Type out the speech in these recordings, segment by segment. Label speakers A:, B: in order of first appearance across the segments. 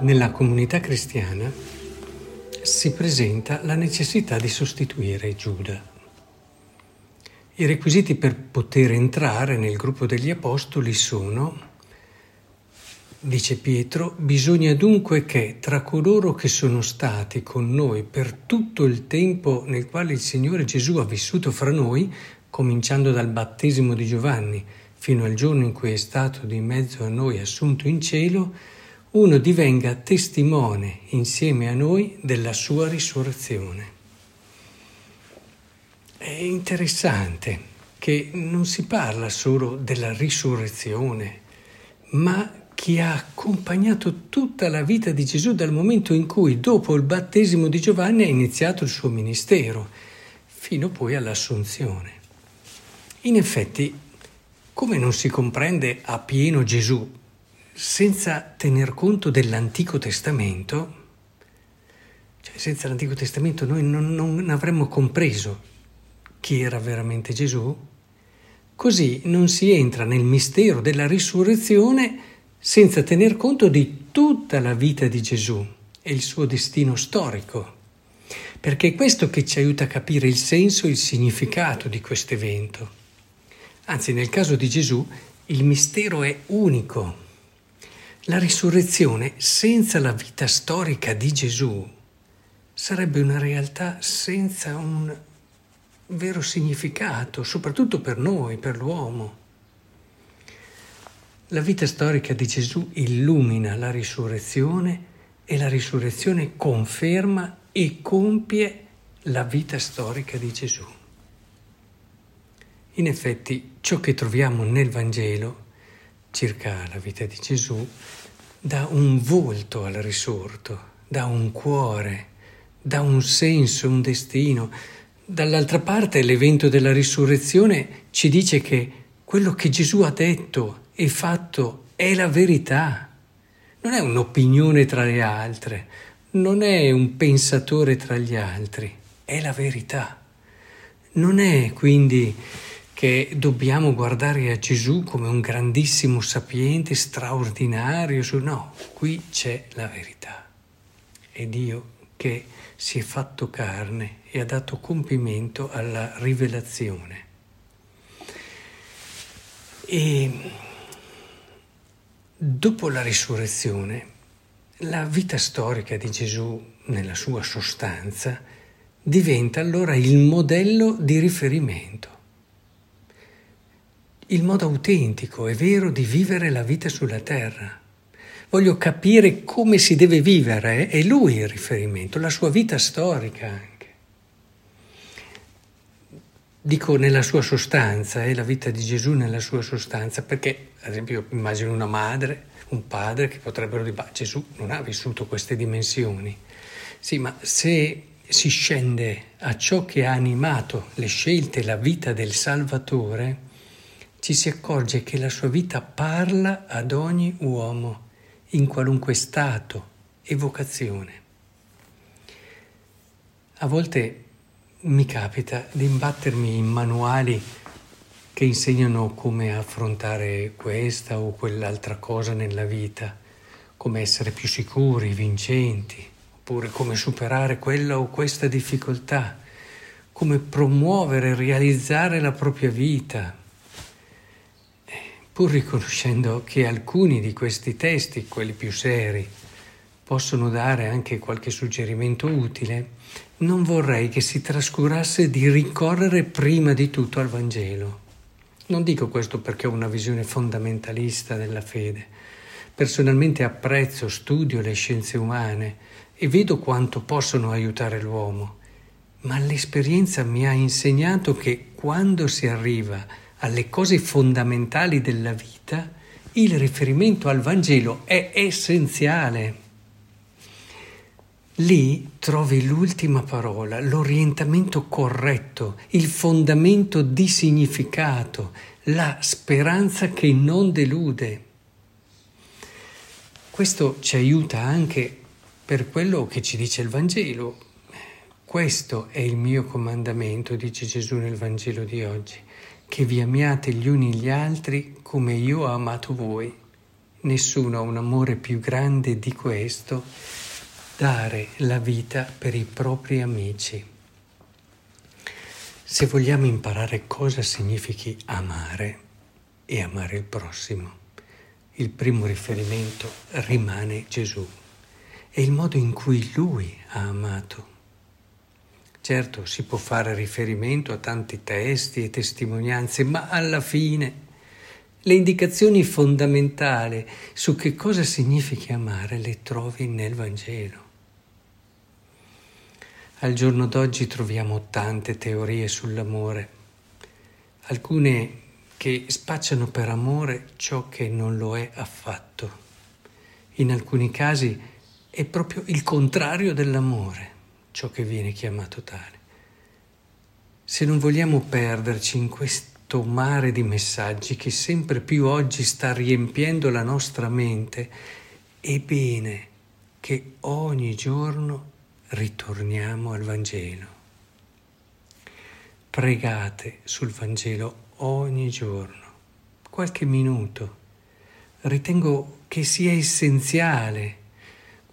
A: Nella comunità cristiana si presenta la necessità di sostituire Giuda. I requisiti per poter entrare nel gruppo degli apostoli sono, dice Pietro, bisogna dunque che tra coloro che sono stati con noi per tutto il tempo nel quale il Signore Gesù ha vissuto fra noi, cominciando dal battesimo di Giovanni fino al giorno in cui è stato di mezzo a noi assunto in cielo, uno divenga testimone insieme a noi della sua risurrezione. È interessante che non si parla solo della risurrezione, ma che ha accompagnato tutta la vita di Gesù dal momento in cui, dopo il battesimo di Giovanni, ha iniziato il suo ministero, fino poi all'assunzione. In effetti, come non si comprende appieno Gesù senza tener conto dell'Antico Testamento, cioè senza l'Antico Testamento noi non, non avremmo compreso chi era veramente Gesù, così non si entra nel mistero della risurrezione senza tener conto di tutta la vita di Gesù e il suo destino storico, perché è questo che ci aiuta a capire il senso e il significato di questo evento. Anzi, nel caso di Gesù, il mistero è unico la risurrezione senza la vita storica di Gesù sarebbe una realtà senza un vero significato, soprattutto per noi, per l'uomo. La vita storica di Gesù illumina la risurrezione e la risurrezione conferma e compie la vita storica di Gesù. In effetti ciò che troviamo nel Vangelo circa la vita di Gesù dà un volto al risorto, dà un cuore, dà un senso, un destino. Dall'altra parte l'evento della risurrezione ci dice che quello che Gesù ha detto e fatto è la verità, non è un'opinione tra le altre, non è un pensatore tra gli altri, è la verità. Non è quindi che dobbiamo guardare a Gesù come un grandissimo sapiente, straordinario. No, qui c'è la verità. È Dio che si è fatto carne e ha dato compimento alla rivelazione. E dopo la risurrezione, la vita storica di Gesù nella sua sostanza diventa allora il modello di riferimento il modo autentico e vero di vivere la vita sulla terra. Voglio capire come si deve vivere, è lui il riferimento, la sua vita storica anche. Dico nella sua sostanza, è eh, la vita di Gesù nella sua sostanza, perché ad esempio immagino una madre, un padre che potrebbero dire, Gesù non ha vissuto queste dimensioni. Sì, ma se si scende a ciò che ha animato le scelte, la vita del Salvatore, ci si accorge che la sua vita parla ad ogni uomo, in qualunque stato e vocazione. A volte mi capita di imbattermi in manuali che insegnano come affrontare questa o quell'altra cosa nella vita, come essere più sicuri, vincenti, oppure come superare quella o questa difficoltà, come promuovere e realizzare la propria vita pur riconoscendo che alcuni di questi testi, quelli più seri, possono dare anche qualche suggerimento utile, non vorrei che si trascurasse di ricorrere prima di tutto al Vangelo. Non dico questo perché ho una visione fondamentalista della fede. Personalmente apprezzo, studio le scienze umane e vedo quanto possono aiutare l'uomo, ma l'esperienza mi ha insegnato che quando si arriva a alle cose fondamentali della vita, il riferimento al Vangelo è essenziale. Lì trovi l'ultima parola, l'orientamento corretto, il fondamento di significato, la speranza che non delude. Questo ci aiuta anche per quello che ci dice il Vangelo. Questo è il mio comandamento, dice Gesù nel Vangelo di oggi che vi amiate gli uni gli altri come io ho amato voi. Nessuno ha un amore più grande di questo, dare la vita per i propri amici. Se vogliamo imparare cosa significhi amare e amare il prossimo, il primo riferimento rimane Gesù e il modo in cui Lui ha amato. Certo, si può fare riferimento a tanti testi e testimonianze, ma alla fine le indicazioni fondamentali su che cosa significhi amare le trovi nel Vangelo. Al giorno d'oggi troviamo tante teorie sull'amore, alcune che spacciano per amore ciò che non lo è affatto. In alcuni casi è proprio il contrario dell'amore ciò che viene chiamato tale. Se non vogliamo perderci in questo mare di messaggi che sempre più oggi sta riempiendo la nostra mente, è bene che ogni giorno ritorniamo al Vangelo. Pregate sul Vangelo ogni giorno, qualche minuto. Ritengo che sia essenziale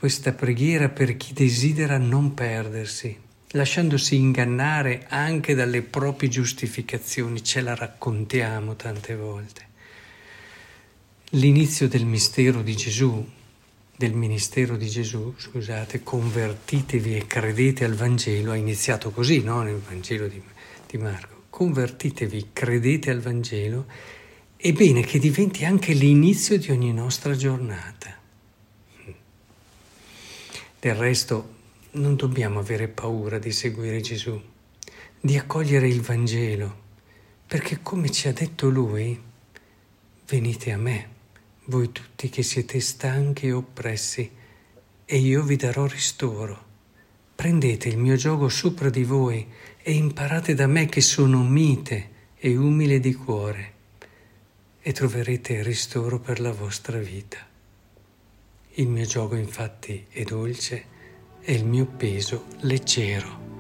A: questa preghiera per chi desidera non perdersi, lasciandosi ingannare anche dalle proprie giustificazioni, ce la raccontiamo tante volte. L'inizio del mistero di Gesù del ministero di Gesù, scusate, convertitevi e credete al Vangelo, ha iniziato così, no? Nel Vangelo di, di Marco. Convertitevi, credete al Vangelo, è bene che diventi anche l'inizio di ogni nostra giornata. Del resto, non dobbiamo avere paura di seguire Gesù, di accogliere il Vangelo, perché come ci ha detto Lui, venite a me voi tutti che siete stanchi e oppressi, e io vi darò ristoro. Prendete il mio gioco sopra di voi e imparate da me che sono mite e umile di cuore, e troverete ristoro per la vostra vita. Il mio gioco infatti è dolce e il mio peso leggero.